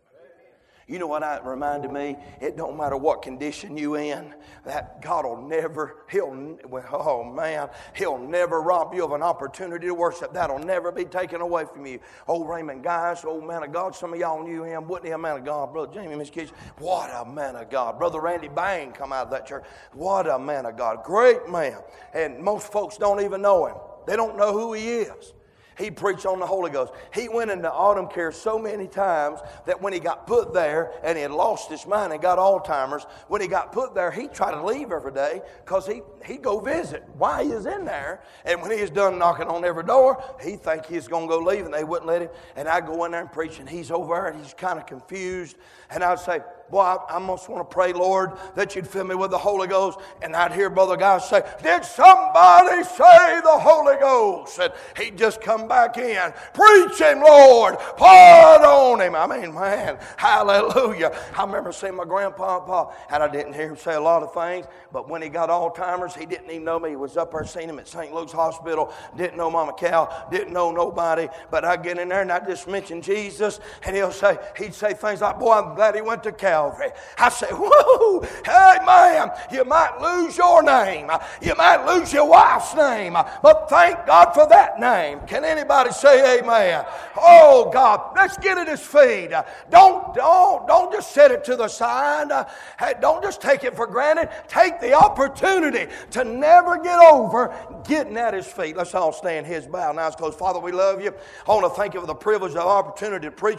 You know what that reminded me? It don't matter what condition you in, that God will never, He'll, oh man, He'll never rob you of an opportunity to worship. That'll never be taken away from you. Old Raymond Guys, old man of God, some of y'all knew him. He a man of God? Brother Jamie, Miss Kitchen, what a man of God. Brother Randy Bang come out of that church. What a man of God. Great man. And most folks don't even know him. They don't know who he is. He preached on the Holy Ghost. He went into autumn care so many times that when he got put there and he had lost his mind and got Alzheimer's, when he got put there, he tried to leave every day because he, he'd go visit why he in there. And when he was done knocking on every door, he think he's going to go leave and they wouldn't let him. And I'd go in there and preach and he's over and he's kind of confused. And I'd say, Boy, I, I want to pray, Lord, that you'd fill me with the Holy Ghost. And I'd hear Brother Guy say, Did somebody say the Holy Ghost? And he'd just come back in. Preach him, Lord. Pour on him. I mean, man, hallelujah. I remember seeing my grandpa, and I didn't hear him say a lot of things, but when he got Alzheimer's, he didn't even know me. He was up there seeing him at St. Luke's Hospital. Didn't know Mama Cal. Didn't know nobody. But I'd get in there and I'd just mention Jesus, and he'll say, he'd say things like, Boy, I'm glad he went to Cal. Calvary. I say, whoa, hey, man, you might lose your name. You might lose your wife's name. But thank God for that name. Can anybody say amen? Oh, God, let's get at his feet. Don't, don't, don't just set it to the side. Hey, don't just take it for granted. Take the opportunity to never get over getting at his feet. Let's all stand his bow. Now it's close. Father, we love you. I want to thank you for the privilege of the opportunity to preach.